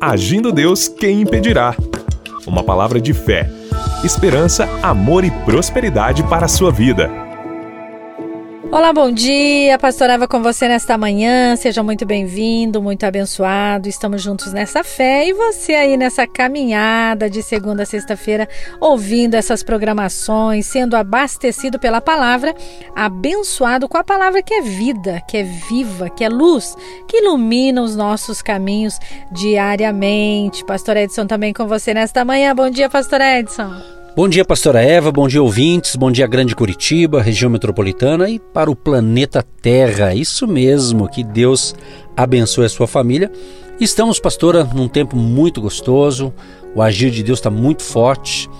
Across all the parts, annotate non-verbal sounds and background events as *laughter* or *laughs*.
Agindo Deus, quem impedirá? Uma palavra de fé, esperança, amor e prosperidade para a sua vida. Olá, bom dia. Pastor Eva com você nesta manhã. Seja muito bem-vindo, muito abençoado. Estamos juntos nessa fé e você aí nessa caminhada de segunda a sexta-feira, ouvindo essas programações, sendo abastecido pela palavra, abençoado com a palavra que é vida, que é viva, que é luz, que ilumina os nossos caminhos diariamente. Pastor Edson também com você nesta manhã. Bom dia, Pastor Edson. Bom dia, pastora Eva, bom dia, ouvintes, bom dia, Grande Curitiba, região metropolitana e para o planeta Terra. Isso mesmo, que Deus abençoe a sua família. Estamos, pastora, num tempo muito gostoso, o agir de Deus está muito forte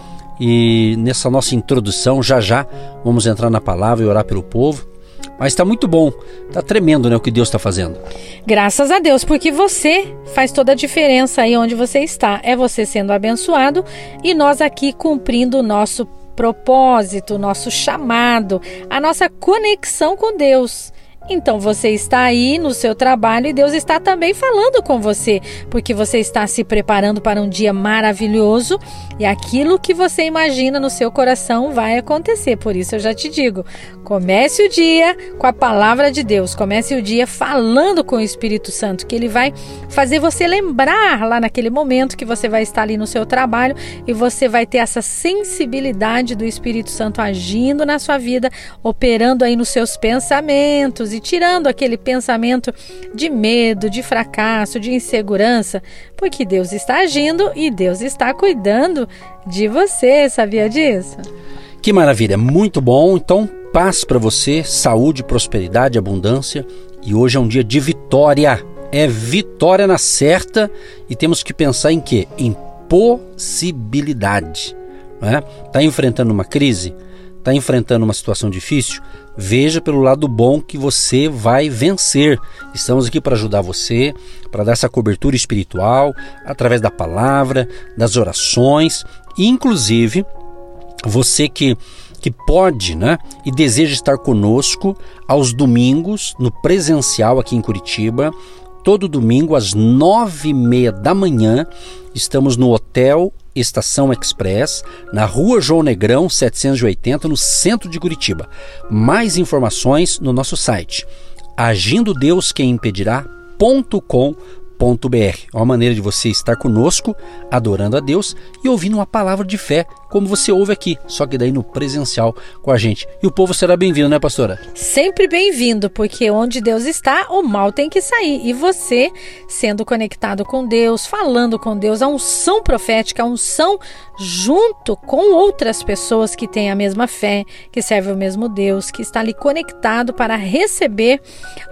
e nessa nossa introdução, já já, vamos entrar na palavra e orar pelo povo. Mas está muito bom, está tremendo né, o que Deus está fazendo. Graças a Deus, porque você faz toda a diferença aí onde você está. É você sendo abençoado e nós aqui cumprindo o nosso propósito, nosso chamado, a nossa conexão com Deus. Então você está aí no seu trabalho e Deus está também falando com você, porque você está se preparando para um dia maravilhoso e aquilo que você imagina no seu coração vai acontecer. Por isso eu já te digo: comece o dia com a palavra de Deus, comece o dia falando com o Espírito Santo, que ele vai fazer você lembrar lá naquele momento que você vai estar ali no seu trabalho e você vai ter essa sensibilidade do Espírito Santo agindo na sua vida, operando aí nos seus pensamentos e tirando aquele pensamento de medo, de fracasso, de insegurança, porque Deus está agindo e Deus está cuidando de você, sabia disso? Que maravilha, muito bom. Então, paz para você, saúde, prosperidade, abundância. E hoje é um dia de vitória. É vitória na certa e temos que pensar em quê? Em possibilidade. Está né? enfrentando uma crise? Está enfrentando uma situação difícil? Veja pelo lado bom que você vai vencer. Estamos aqui para ajudar você, para dar essa cobertura espiritual através da palavra, das orações, inclusive você que que pode, né, e deseja estar conosco aos domingos no presencial aqui em Curitiba. Todo domingo às nove e meia da manhã estamos no Hotel Estação Express, na Rua João Negrão, 780, no centro de Curitiba. Mais informações no nosso site agindo Deus quem impedirá.com.br. Uma maneira de você estar conosco, adorando a Deus e ouvindo uma palavra de fé como você ouve aqui, só que daí no presencial com a gente. E o povo será bem-vindo, né, pastora? Sempre bem-vindo, porque onde Deus está, o mal tem que sair. E você, sendo conectado com Deus, falando com Deus, a unção profética, a unção junto com outras pessoas que têm a mesma fé, que servem o mesmo Deus, que está ali conectado para receber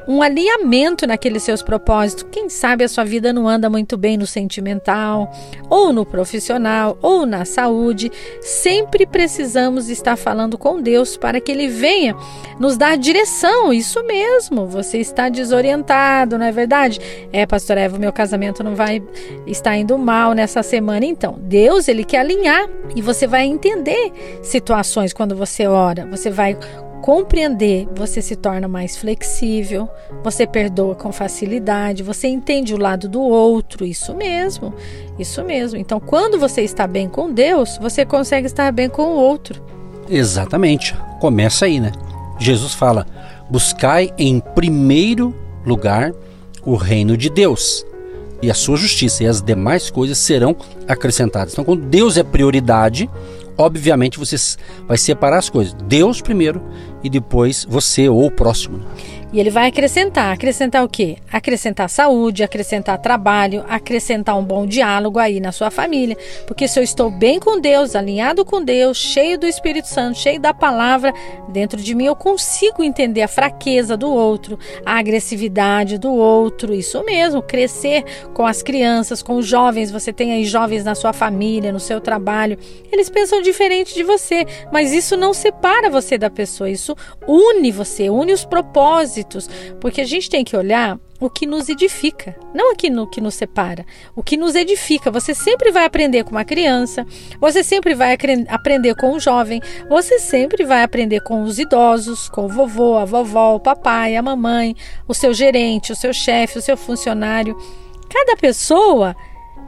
um alinhamento naqueles seus propósitos. Quem sabe a sua vida não anda muito bem no sentimental, ou no profissional, ou na saúde sempre precisamos estar falando com Deus para que Ele venha nos dar direção. Isso mesmo, você está desorientado, não é verdade? É, pastor Eva, meu casamento não vai estar indo mal nessa semana. Então, Deus, Ele quer alinhar e você vai entender situações quando você ora. Você vai compreender, você se torna mais flexível, você perdoa com facilidade, você entende o lado do outro, isso mesmo, isso mesmo. Então, quando você está bem com Deus, você consegue estar bem com o outro. Exatamente. Começa aí, né? Jesus fala: buscai em primeiro lugar o reino de Deus e a sua justiça, e as demais coisas serão acrescentadas. Então, quando Deus é prioridade, obviamente você vai separar as coisas. Deus primeiro e depois você ou o próximo. Né? E ele vai acrescentar. Acrescentar o quê? Acrescentar saúde, acrescentar trabalho, acrescentar um bom diálogo aí na sua família. Porque se eu estou bem com Deus, alinhado com Deus, cheio do Espírito Santo, cheio da palavra dentro de mim, eu consigo entender a fraqueza do outro, a agressividade do outro. Isso mesmo, crescer com as crianças, com os jovens. Você tem aí jovens na sua família, no seu trabalho. Eles pensam diferente de você, mas isso não separa você da pessoa. Isso une você, une os propósitos porque a gente tem que olhar o que nos edifica, não aquilo que nos separa. O que nos edifica. Você sempre vai aprender com uma criança, você sempre vai aprender com o jovem, você sempre vai aprender com os idosos, com o vovô, a vovó, o papai, a mamãe, o seu gerente, o seu chefe, o seu funcionário. Cada pessoa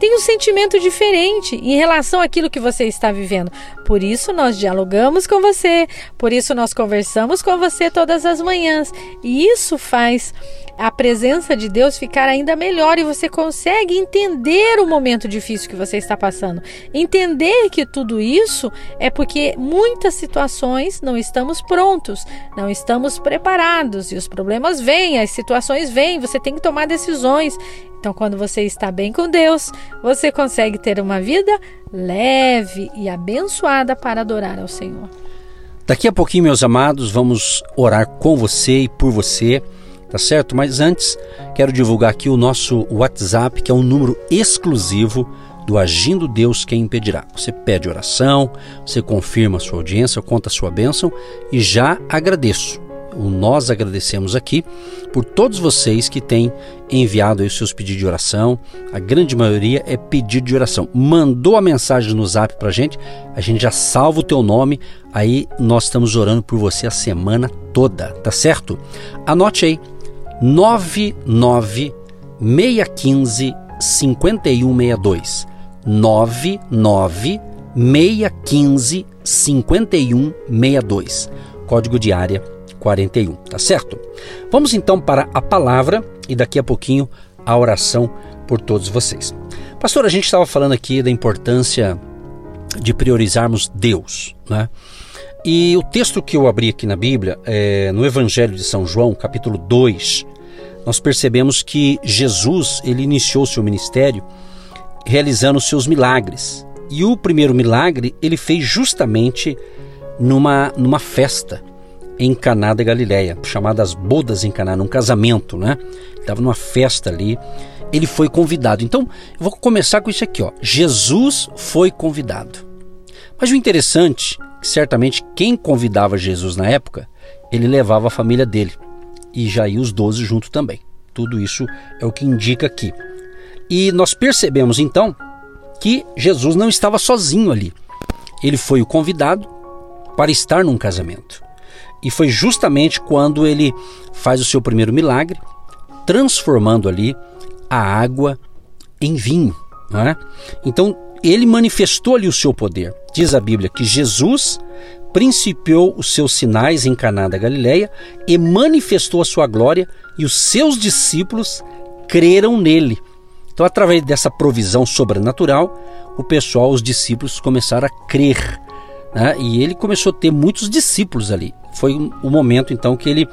tem um sentimento diferente em relação àquilo que você está vivendo. Por isso nós dialogamos com você, por isso nós conversamos com você todas as manhãs. E isso faz a presença de Deus ficar ainda melhor e você consegue entender o momento difícil que você está passando. Entender que tudo isso é porque muitas situações não estamos prontos, não estamos preparados e os problemas vêm, as situações vêm, você tem que tomar decisões. Então, quando você está bem com Deus, você consegue ter uma vida leve e abençoada para adorar ao Senhor. Daqui a pouquinho, meus amados, vamos orar com você e por você tá certo? Mas antes, quero divulgar aqui o nosso WhatsApp, que é um número exclusivo do Agindo Deus Quem Impedirá. Você pede oração, você confirma a sua audiência, conta a sua bênção e já agradeço. Nós agradecemos aqui por todos vocês que têm enviado os seus pedidos de oração. A grande maioria é pedido de oração. Mandou a mensagem no zap para a gente, a gente já salva o teu nome. Aí nós estamos orando por você a semana toda, tá certo? Anote aí 99 615 5162. 99 615 5162. Código de área 41, tá certo? Vamos então para a palavra e daqui a pouquinho a oração por todos vocês. Pastor, a gente estava falando aqui da importância de priorizarmos Deus, né? E o texto que eu abri aqui na Bíblia, é, no Evangelho de São João, capítulo 2, nós percebemos que Jesus ele iniciou seu ministério realizando seus milagres. E o primeiro milagre ele fez justamente numa, numa festa em Caná da Galileia, chamada as bodas em Caná, num casamento, né? Estava numa festa ali, ele foi convidado. Então, eu vou começar com isso aqui, ó. Jesus foi convidado. Mas o interessante certamente quem convidava Jesus na época, ele levava a família dele. E já ia os doze junto também. Tudo isso é o que indica aqui. E nós percebemos então que Jesus não estava sozinho ali. Ele foi o convidado para estar num casamento. E foi justamente quando ele faz o seu primeiro milagre, transformando ali a água em vinho. É? Então ele manifestou ali o seu poder. Diz a Bíblia que Jesus principiou os seus sinais em Caná da Galileia e manifestou a sua glória e os seus discípulos creram nele. Então, através dessa provisão sobrenatural, o pessoal, os discípulos começaram a crer. Né? E ele começou a ter muitos discípulos ali. Foi o momento então que ele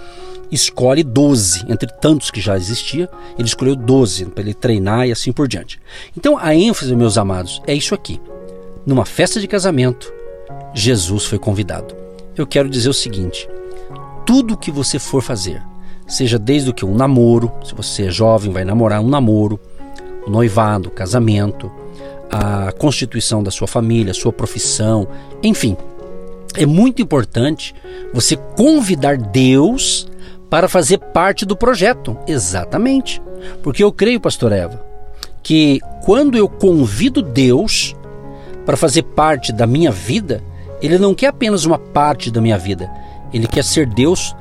escolhe 12, entre tantos que já existia, ele escolheu 12 para ele treinar e assim por diante. Então a ênfase, meus amados, é isso aqui. Numa festa de casamento, Jesus foi convidado. Eu quero dizer o seguinte: tudo que você for fazer, seja desde o que um namoro, se você é jovem, vai namorar um namoro, o noivado, o casamento, a constituição da sua família, sua profissão, enfim, é muito importante você convidar Deus para fazer parte do projeto. Exatamente. Porque eu creio, pastor Eva, que quando eu convido Deus para fazer parte da minha vida, ele não quer apenas uma parte da minha vida, ele quer ser Deus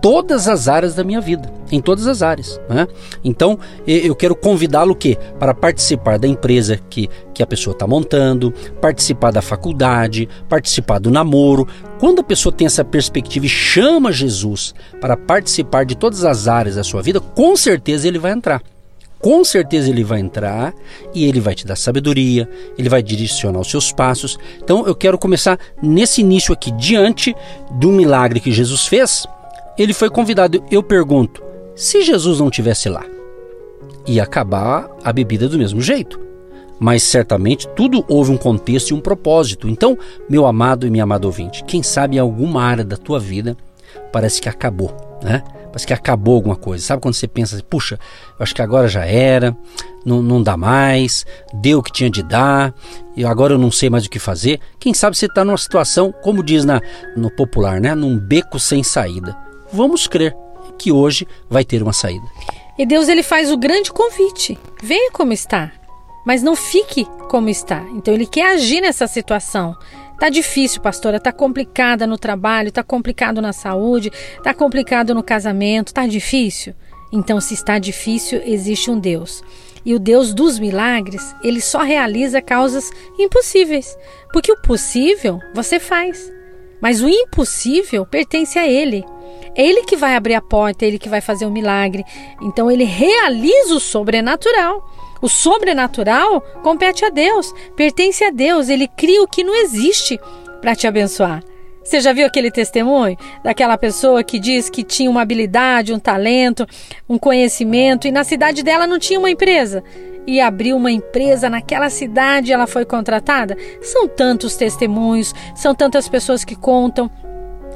todas as áreas da minha vida, em todas as áreas. Né? Então eu quero convidá-lo que para participar da empresa que, que a pessoa está montando, participar da faculdade, participar do namoro. Quando a pessoa tem essa perspectiva e chama Jesus para participar de todas as áreas da sua vida, com certeza ele vai entrar com certeza ele vai entrar e ele vai te dar sabedoria, ele vai direcionar os seus passos. Então eu quero começar nesse início aqui, diante do milagre que Jesus fez, ele foi convidado. Eu pergunto: se Jesus não tivesse lá, ia acabar a bebida do mesmo jeito. Mas certamente tudo houve um contexto e um propósito. Então, meu amado e minha amada ouvinte, quem sabe em alguma área da tua vida parece que acabou, né? Parece que acabou alguma coisa. Sabe quando você pensa assim, puxa, eu acho que agora já era, não, não dá mais, deu o que tinha de dar, e agora eu não sei mais o que fazer. Quem sabe você está numa situação, como diz na, no popular, né? Num beco sem saída vamos crer que hoje vai ter uma saída. E Deus ele faz o grande convite: venha como está, mas não fique como está. Então ele quer agir nessa situação. Tá difícil, pastora, tá complicada no trabalho, tá complicado na saúde, tá complicado no casamento, tá difícil. Então, se está difícil, existe um Deus. E o Deus dos milagres, ele só realiza causas impossíveis, porque o possível você faz, mas o impossível pertence a ele. É ele que vai abrir a porta, é ele que vai fazer o milagre. Então ele realiza o sobrenatural. O sobrenatural compete a Deus, pertence a Deus, ele cria o que não existe para te abençoar. Você já viu aquele testemunho daquela pessoa que diz que tinha uma habilidade, um talento, um conhecimento e na cidade dela não tinha uma empresa? E abriu uma empresa naquela cidade e ela foi contratada? São tantos testemunhos, são tantas pessoas que contam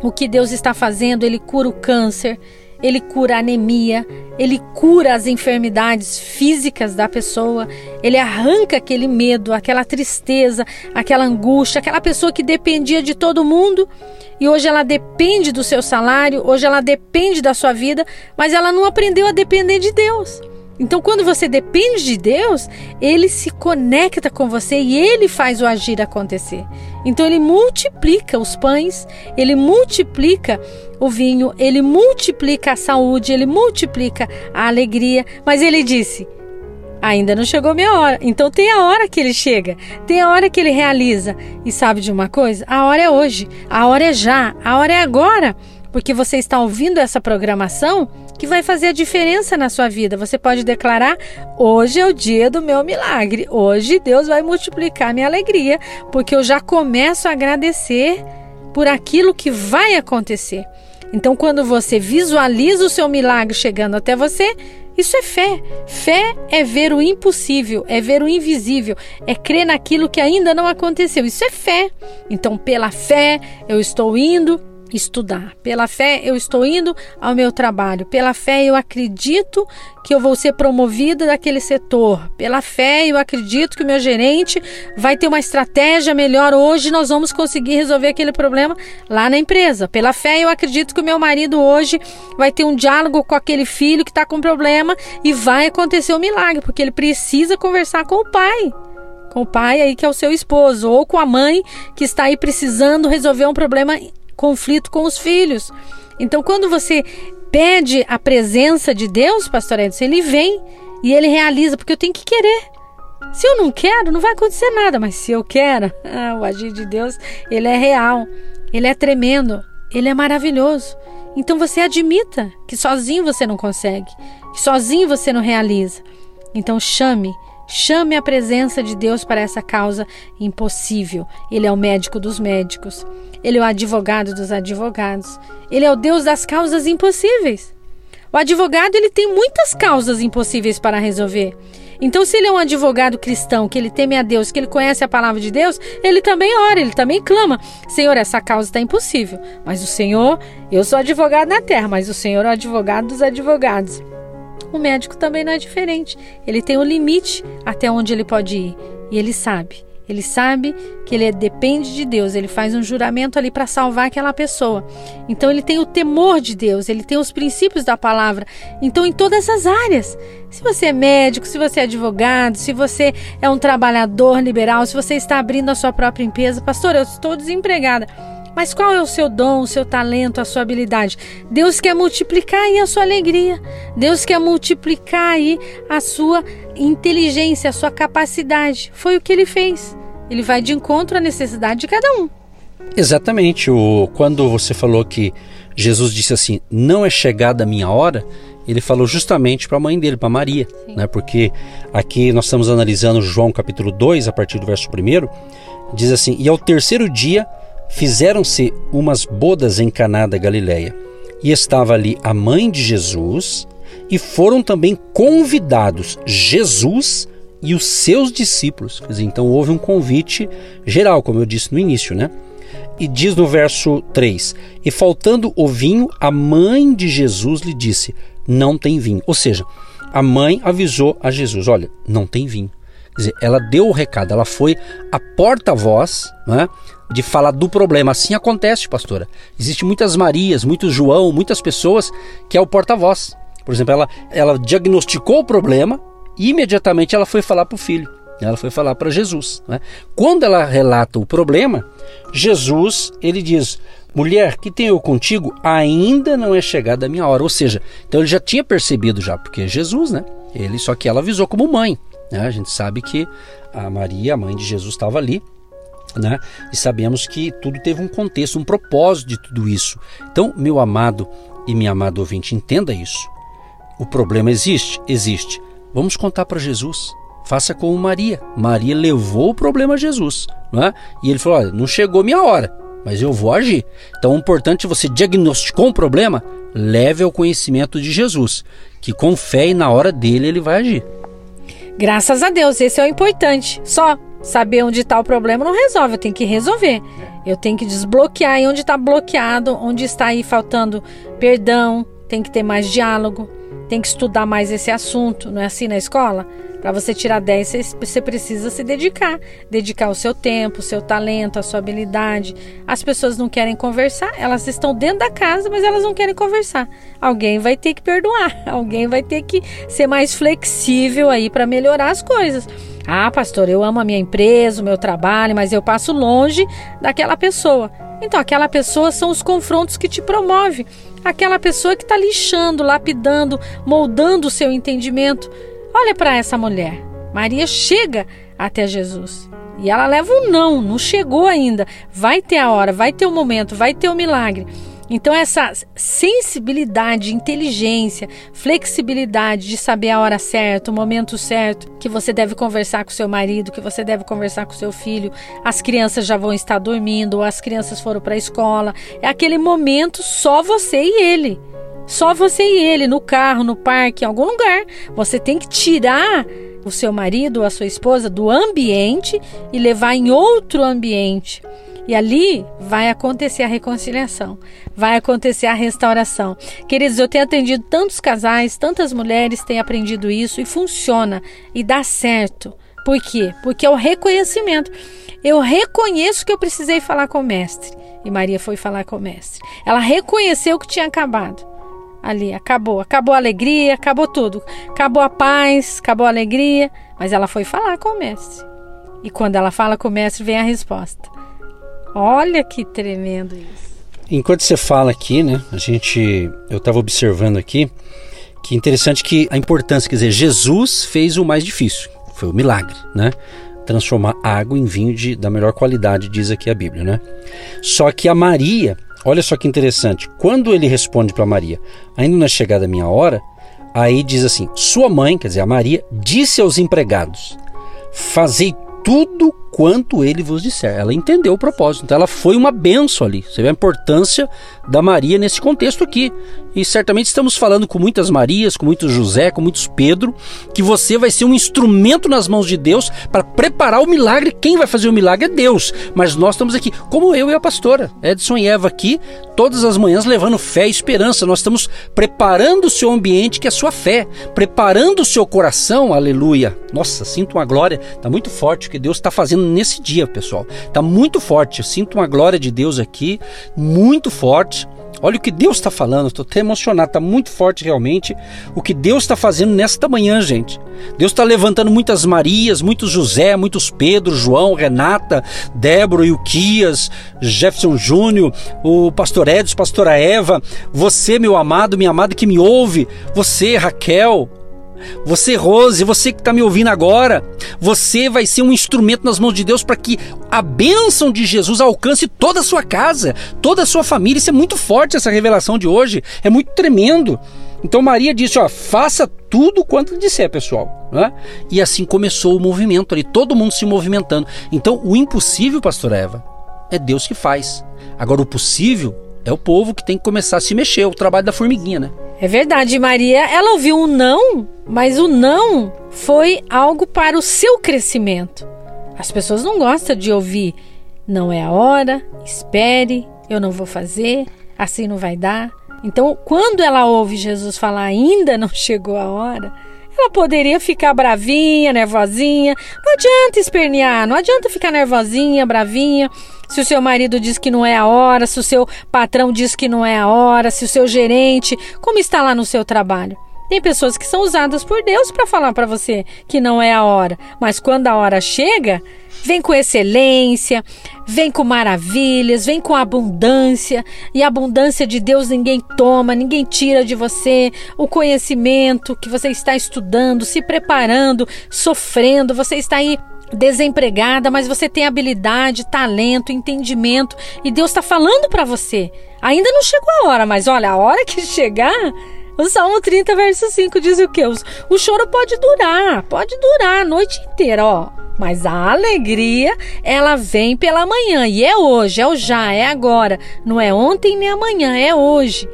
o que Deus está fazendo. Ele cura o câncer, ele cura a anemia, ele cura as enfermidades físicas da pessoa, ele arranca aquele medo, aquela tristeza, aquela angústia, aquela pessoa que dependia de todo mundo e hoje ela depende do seu salário, hoje ela depende da sua vida, mas ela não aprendeu a depender de Deus. Então, quando você depende de Deus, ele se conecta com você e ele faz o agir acontecer. Então, ele multiplica os pães, ele multiplica o vinho, ele multiplica a saúde, ele multiplica a alegria. Mas ele disse: ainda não chegou minha hora. Então, tem a hora que ele chega, tem a hora que ele realiza. E sabe de uma coisa? A hora é hoje, a hora é já, a hora é agora. Porque você está ouvindo essa programação que vai fazer a diferença na sua vida. Você pode declarar: hoje é o dia do meu milagre. Hoje Deus vai multiplicar minha alegria, porque eu já começo a agradecer por aquilo que vai acontecer. Então, quando você visualiza o seu milagre chegando até você, isso é fé. Fé é ver o impossível, é ver o invisível, é crer naquilo que ainda não aconteceu. Isso é fé. Então, pela fé, eu estou indo estudar. Pela fé, eu estou indo ao meu trabalho. Pela fé, eu acredito que eu vou ser promovida daquele setor. Pela fé, eu acredito que o meu gerente vai ter uma estratégia melhor. Hoje nós vamos conseguir resolver aquele problema lá na empresa. Pela fé, eu acredito que o meu marido hoje vai ter um diálogo com aquele filho que está com problema e vai acontecer o um milagre, porque ele precisa conversar com o pai com o pai aí que é o seu esposo, ou com a mãe que está aí precisando resolver um problema conflito com os filhos. Então, quando você pede a presença de Deus, pastor Edson, ele vem e ele realiza, porque eu tenho que querer. Se eu não quero, não vai acontecer nada, mas se eu quero, *laughs* ah, o agir de Deus, ele é real, ele é tremendo, ele é maravilhoso. Então você admita que sozinho você não consegue, que sozinho você não realiza. Então chame, chame a presença de Deus para essa causa impossível. Ele é o médico dos médicos. Ele é o advogado dos advogados. Ele é o Deus das causas impossíveis. O advogado ele tem muitas causas impossíveis para resolver. Então, se ele é um advogado cristão, que ele teme a Deus, que ele conhece a palavra de Deus, ele também ora, ele também clama: Senhor, essa causa está impossível. Mas o Senhor, eu sou advogado na terra, mas o Senhor é o advogado dos advogados. O médico também não é diferente. Ele tem um limite até onde ele pode ir. E ele sabe ele sabe que ele depende de Deus, ele faz um juramento ali para salvar aquela pessoa. Então ele tem o temor de Deus, ele tem os princípios da palavra. Então, em todas as áreas. Se você é médico, se você é advogado, se você é um trabalhador liberal, se você está abrindo a sua própria empresa, pastor, eu estou desempregada. Mas qual é o seu dom, o seu talento, a sua habilidade? Deus quer multiplicar aí a sua alegria. Deus quer multiplicar aí a sua inteligência, a sua capacidade. Foi o que ele fez. Ele vai de encontro à necessidade de cada um. Exatamente. O, quando você falou que Jesus disse assim: Não é chegada a minha hora, ele falou justamente para a mãe dele, para Maria. Né? Porque aqui nós estamos analisando João capítulo 2, a partir do verso 1. Diz assim: E ao terceiro dia fizeram-se umas bodas em Caná da Galileia. E estava ali a mãe de Jesus, e foram também convidados Jesus e os seus discípulos. Quer dizer, então houve um convite geral, como eu disse no início, né? E diz no verso 3: E faltando o vinho, a mãe de Jesus lhe disse: Não tem vinho. Ou seja, a mãe avisou a Jesus: Olha, não tem vinho. Quer dizer, ela deu o recado, ela foi a porta-voz né, de falar do problema. Assim acontece, pastora. Existem muitas Marias, muitos João, muitas pessoas que é o porta-voz. Por exemplo, ela, ela diagnosticou o problema e imediatamente ela foi falar para o filho. Ela foi falar para Jesus. Né? Quando ela relata o problema, Jesus ele diz: Mulher, que tenho eu contigo, ainda não é chegada a minha hora. Ou seja, então ele já tinha percebido já, porque é Jesus, né? Ele, só que ela avisou como mãe. Né? A gente sabe que a Maria, a mãe de Jesus, estava ali. Né? E sabemos que tudo teve um contexto, um propósito de tudo isso. Então, meu amado e minha amada ouvinte, entenda isso. O problema existe? Existe. Vamos contar para Jesus. Faça como Maria. Maria levou o problema a Jesus. Não é? E ele falou: Olha, não chegou minha hora, mas eu vou agir. Então, o importante é você diagnosticou um problema, leve ao conhecimento de Jesus, que com fé e na hora dele ele vai agir. Graças a Deus, esse é o importante. Só saber onde está o problema não resolve, eu tenho que resolver. Eu tenho que desbloquear e onde está bloqueado, onde está aí faltando perdão, tem que ter mais diálogo, tem que estudar mais esse assunto, não é assim na escola? Para você tirar 10, você precisa se dedicar. Dedicar o seu tempo, o seu talento, a sua habilidade. As pessoas não querem conversar, elas estão dentro da casa, mas elas não querem conversar. Alguém vai ter que perdoar, *laughs* alguém vai ter que ser mais flexível aí para melhorar as coisas. Ah, pastor, eu amo a minha empresa, o meu trabalho, mas eu passo longe daquela pessoa. Então, aquela pessoa são os confrontos que te promove. Aquela pessoa que está lixando, lapidando, moldando o seu entendimento. Olha para essa mulher. Maria chega até Jesus. E ela leva um não, não chegou ainda. Vai ter a hora, vai ter o momento, vai ter o milagre. Então, essa sensibilidade, inteligência, flexibilidade de saber a hora certa, o momento certo, que você deve conversar com seu marido, que você deve conversar com seu filho, as crianças já vão estar dormindo, ou as crianças foram para a escola. É aquele momento só você e ele. Só você e ele, no carro, no parque, em algum lugar. Você tem que tirar o seu marido ou a sua esposa do ambiente e levar em outro ambiente. E ali vai acontecer a reconciliação, vai acontecer a restauração. Queridos, eu tenho atendido tantos casais, tantas mulheres têm aprendido isso e funciona e dá certo. Por quê? Porque é o reconhecimento. Eu reconheço que eu precisei falar com o mestre. E Maria foi falar com o mestre. Ela reconheceu que tinha acabado ali. Acabou. Acabou a alegria, acabou tudo. Acabou a paz, acabou a alegria. Mas ela foi falar com o mestre. E quando ela fala com o mestre, vem a resposta. Olha que tremendo isso. Enquanto você fala aqui, né? A gente. Eu estava observando aqui que interessante que a importância, quer dizer, Jesus fez o mais difícil, foi o milagre, né? Transformar água em vinho de, da melhor qualidade, diz aqui a Bíblia, né? Só que a Maria, Olha só que interessante. Quando ele responde para Maria, ainda não é chegada a minha hora, aí diz assim: Sua mãe, quer dizer, a Maria, disse aos empregados: Fazei tudo quanto ele vos disser. Ela entendeu o propósito. Então ela foi uma benção ali. Você vê a importância da Maria nesse contexto aqui. E certamente estamos falando com muitas Marias, com muitos José, com muitos Pedro, que você vai ser um instrumento nas mãos de Deus para preparar o milagre. Quem vai fazer o milagre é Deus. Mas nós estamos aqui, como eu e a pastora Edson e Eva aqui, todas as manhãs levando fé e esperança. Nós estamos preparando o seu ambiente, que é a sua fé, preparando o seu coração, aleluia. Nossa, sinto uma glória, está muito forte o que Deus está fazendo nesse dia, pessoal. Está muito forte. Eu sinto uma glória de Deus aqui, muito forte. Olha o que Deus está falando, estou até emocionado, está muito forte realmente o que Deus está fazendo nesta manhã, gente. Deus está levantando muitas Marias, muitos José, muitos Pedro, João, Renata, Débora, Ilquias, Jefferson Júnior, o pastor Edson, pastora Eva, você, meu amado, minha amada que me ouve, você, Raquel, você, Rose, você que está me ouvindo agora, você vai ser um instrumento nas mãos de Deus para que a bênção de Jesus alcance toda a sua casa, toda a sua família. Isso é muito forte, essa revelação de hoje, é muito tremendo. Então Maria disse: ó, faça tudo quanto disser, pessoal. Né? E assim começou o movimento ali, todo mundo se movimentando. Então o impossível, pastor Eva, é Deus que faz. Agora o possível é o povo que tem que começar a se mexer, é o trabalho da formiguinha, né? É verdade, Maria, ela ouviu um não, mas o não foi algo para o seu crescimento. As pessoas não gostam de ouvir não é a hora, espere, eu não vou fazer, assim não vai dar. Então, quando ela ouve Jesus falar ainda não *laughs* chegou a hora, ela poderia ficar bravinha, nervosinha. Não adianta espernear, não adianta ficar nervosinha, bravinha. Se o seu marido diz que não é a hora, se o seu patrão diz que não é a hora, se o seu gerente, como está lá no seu trabalho? Tem pessoas que são usadas por Deus para falar para você que não é a hora, mas quando a hora chega, vem com excelência, vem com maravilhas, vem com abundância, e a abundância de Deus ninguém toma, ninguém tira de você. O conhecimento que você está estudando, se preparando, sofrendo, você está aí desempregada, mas você tem habilidade, talento, entendimento e Deus está falando para você. Ainda não chegou a hora, mas olha, a hora que chegar, o Salmo 30, verso 5 diz o que? O choro pode durar, pode durar a noite inteira, ó. Mas a alegria, ela vem pela manhã. E é hoje, é o já, é agora. Não é ontem nem amanhã, é hoje.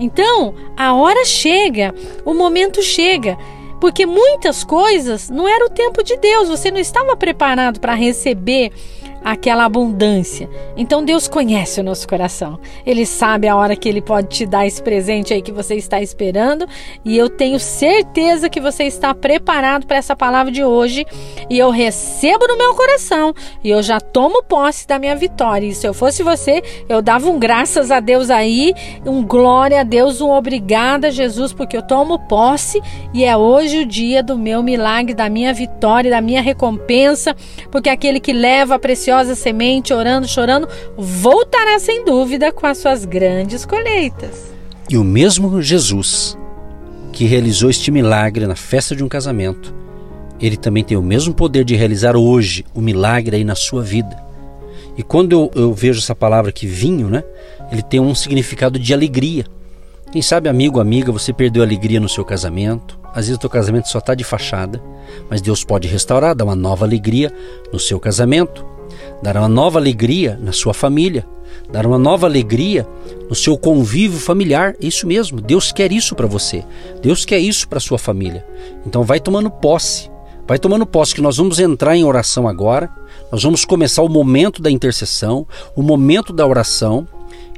Então, a hora chega, o momento chega. Porque muitas coisas não era o tempo de Deus, você não estava preparado para receber aquela abundância. Então Deus conhece o nosso coração. Ele sabe a hora que ele pode te dar esse presente aí que você está esperando, e eu tenho certeza que você está preparado para essa palavra de hoje, e eu recebo no meu coração, e eu já tomo posse da minha vitória. E se eu fosse você, eu dava um graças a Deus aí, um glória a Deus, um obrigada Jesus, porque eu tomo posse e é hoje o dia do meu milagre, da minha vitória, da minha recompensa, porque aquele que leva a preciosa preciosa semente, orando, chorando, voltará sem dúvida com as suas grandes colheitas. E o mesmo Jesus que realizou este milagre na festa de um casamento, ele também tem o mesmo poder de realizar hoje o milagre aí na sua vida. E quando eu, eu vejo essa palavra que vinho, né? Ele tem um significado de alegria. Quem sabe, amigo, amiga, você perdeu a alegria no seu casamento. Às vezes o teu casamento só está de fachada, mas Deus pode restaurar, dar uma nova alegria no seu casamento dar uma nova alegria na sua família, dar uma nova alegria no seu convívio familiar. Isso mesmo, Deus quer isso para você. Deus quer isso para sua família. Então vai tomando posse. Vai tomando posse que nós vamos entrar em oração agora. Nós vamos começar o momento da intercessão, o momento da oração.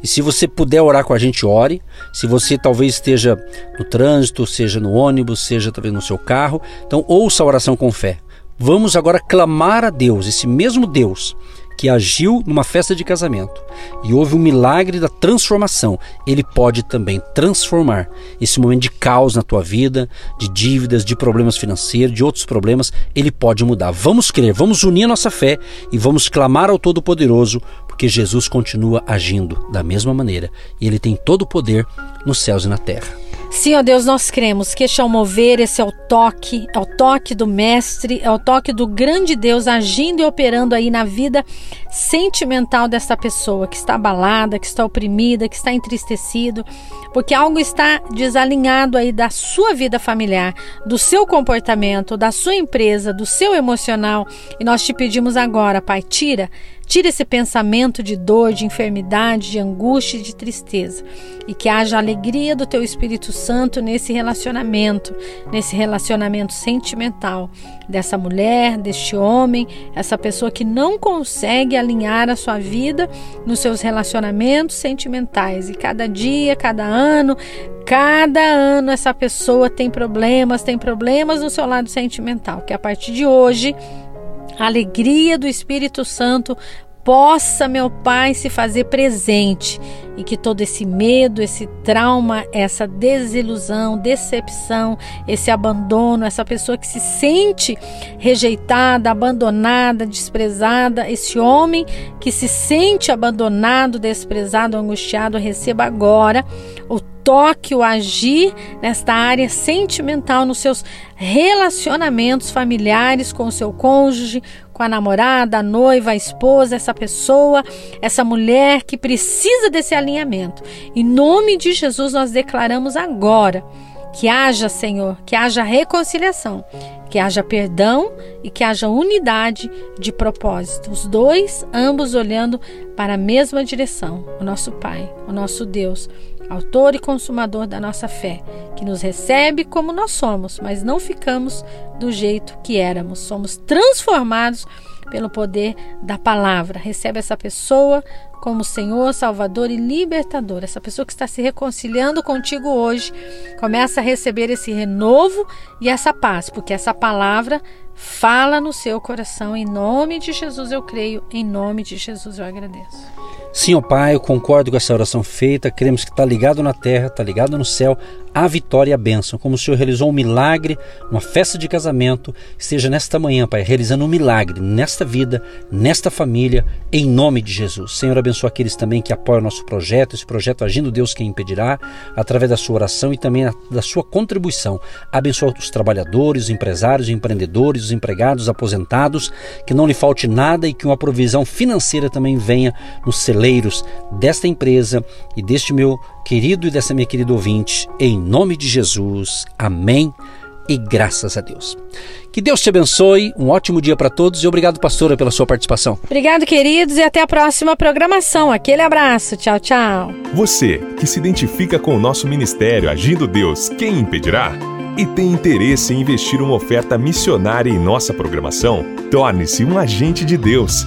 E se você puder orar com a gente, ore. Se você talvez esteja no trânsito, seja no ônibus, seja talvez no seu carro, então ouça a oração com fé. Vamos agora clamar a Deus, esse mesmo Deus que agiu numa festa de casamento e houve um milagre da transformação, ele pode também transformar esse momento de caos na tua vida, de dívidas, de problemas financeiros, de outros problemas, ele pode mudar. Vamos crer, vamos unir a nossa fé e vamos clamar ao Todo-Poderoso, porque Jesus continua agindo da mesma maneira e ele tem todo o poder nos céus e na terra. Sim, ó Deus, nós cremos que este é o mover, esse é o toque, é o toque do Mestre, é o toque do grande Deus agindo e operando aí na vida sentimental desta pessoa que está abalada, que está oprimida, que está entristecido, porque algo está desalinhado aí da sua vida familiar, do seu comportamento, da sua empresa, do seu emocional. E nós te pedimos agora, Pai, tira Tira esse pensamento de dor, de enfermidade, de angústia e de tristeza. E que haja alegria do teu Espírito Santo nesse relacionamento, nesse relacionamento sentimental dessa mulher, deste homem, essa pessoa que não consegue alinhar a sua vida nos seus relacionamentos sentimentais. E cada dia, cada ano, cada ano essa pessoa tem problemas, tem problemas no seu lado sentimental. Que a partir de hoje a alegria do Espírito Santo possa, meu Pai, se fazer presente e que todo esse medo, esse trauma, essa desilusão, decepção, esse abandono, essa pessoa que se sente rejeitada, abandonada, desprezada, esse homem que se sente abandonado, desprezado, angustiado, receba agora o toque, o agir nesta área sentimental nos seus relacionamentos familiares com o seu cônjuge, com a namorada, a noiva, a esposa, essa pessoa, essa mulher que precisa desse alinhamento. Em nome de Jesus, nós declaramos agora que haja, Senhor, que haja reconciliação, que haja perdão e que haja unidade de propósito. Os dois, ambos olhando para a mesma direção. O nosso Pai, o nosso Deus, autor e consumador da nossa fé, que nos recebe como nós somos, mas não ficamos do jeito que éramos. Somos transformados pelo poder da palavra. Recebe essa pessoa como Senhor, Salvador e Libertador. Essa pessoa que está se reconciliando contigo hoje começa a receber esse renovo e essa paz, porque essa palavra fala no seu coração. Em nome de Jesus eu creio, em nome de Jesus eu agradeço. Sim, ó Pai, eu concordo com essa oração feita. Queremos que está ligado na terra, está ligado no céu, a vitória e a bênção. Como o Senhor realizou um milagre, uma festa de casamento, esteja nesta manhã, Pai, realizando um milagre nesta vida, nesta família, em nome de Jesus. Senhor, abençoa aqueles também que apoiam o nosso projeto, esse projeto Agindo Deus Quem Impedirá, através da sua oração e também da sua contribuição. Abençoa os trabalhadores, os empresários, os empreendedores, os empregados, os aposentados, que não lhe falte nada e que uma provisão financeira também venha nos celeiros desta empresa e deste meu querido e dessa minha querida ouvinte, em nome de Jesus. Amém. E graças a Deus. Que Deus te abençoe, um ótimo dia para todos e obrigado, pastora, pela sua participação. Obrigado, queridos, e até a próxima programação. Aquele abraço. Tchau, tchau. Você que se identifica com o nosso ministério Agindo Deus, quem impedirá? E tem interesse em investir uma oferta missionária em nossa programação? Torne-se um agente de Deus